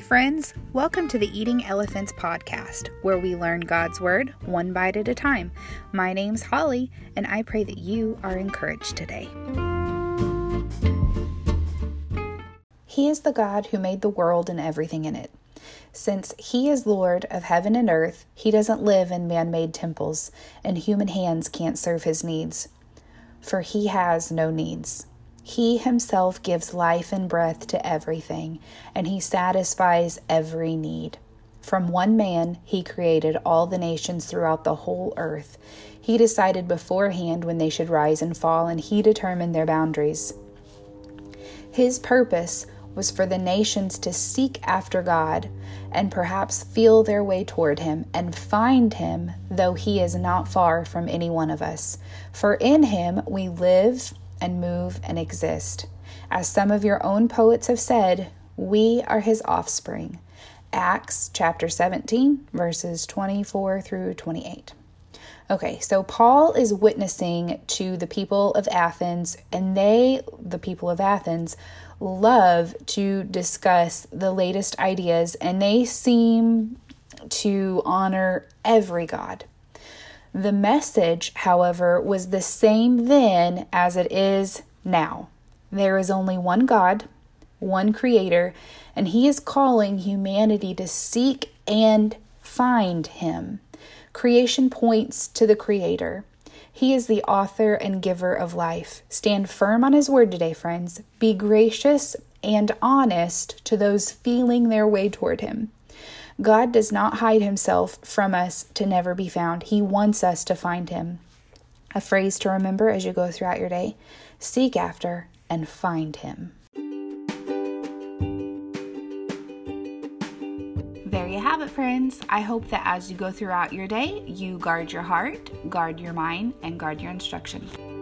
friends. Welcome to the Eating Elephants podcast, where we learn God's Word one bite at a time. My name's Holly, and I pray that you are encouraged today. He is the God who made the world and everything in it. Since He is Lord of heaven and earth, He doesn't live in man made temples, and human hands can't serve His needs. For He has no needs. He himself gives life and breath to everything, and he satisfies every need. From one man, he created all the nations throughout the whole earth. He decided beforehand when they should rise and fall, and he determined their boundaries. His purpose was for the nations to seek after God and perhaps feel their way toward Him and find Him, though He is not far from any one of us. For in Him we live and move and exist. As some of your own poets have said, we are his offspring. Acts chapter 17, verses 24 through 28. Okay, so Paul is witnessing to the people of Athens, and they, the people of Athens, love to discuss the latest ideas, and they seem to honor every god. The message, however, was the same then as it is now. There is only one God, one Creator, and He is calling humanity to seek and find Him. Creation points to the Creator. He is the author and giver of life. Stand firm on His word today, friends. Be gracious and honest to those feeling their way toward Him. God does not hide himself from us to never be found. He wants us to find him. A phrase to remember as you go throughout your day seek after and find him. There you have it, friends. I hope that as you go throughout your day, you guard your heart, guard your mind, and guard your instruction.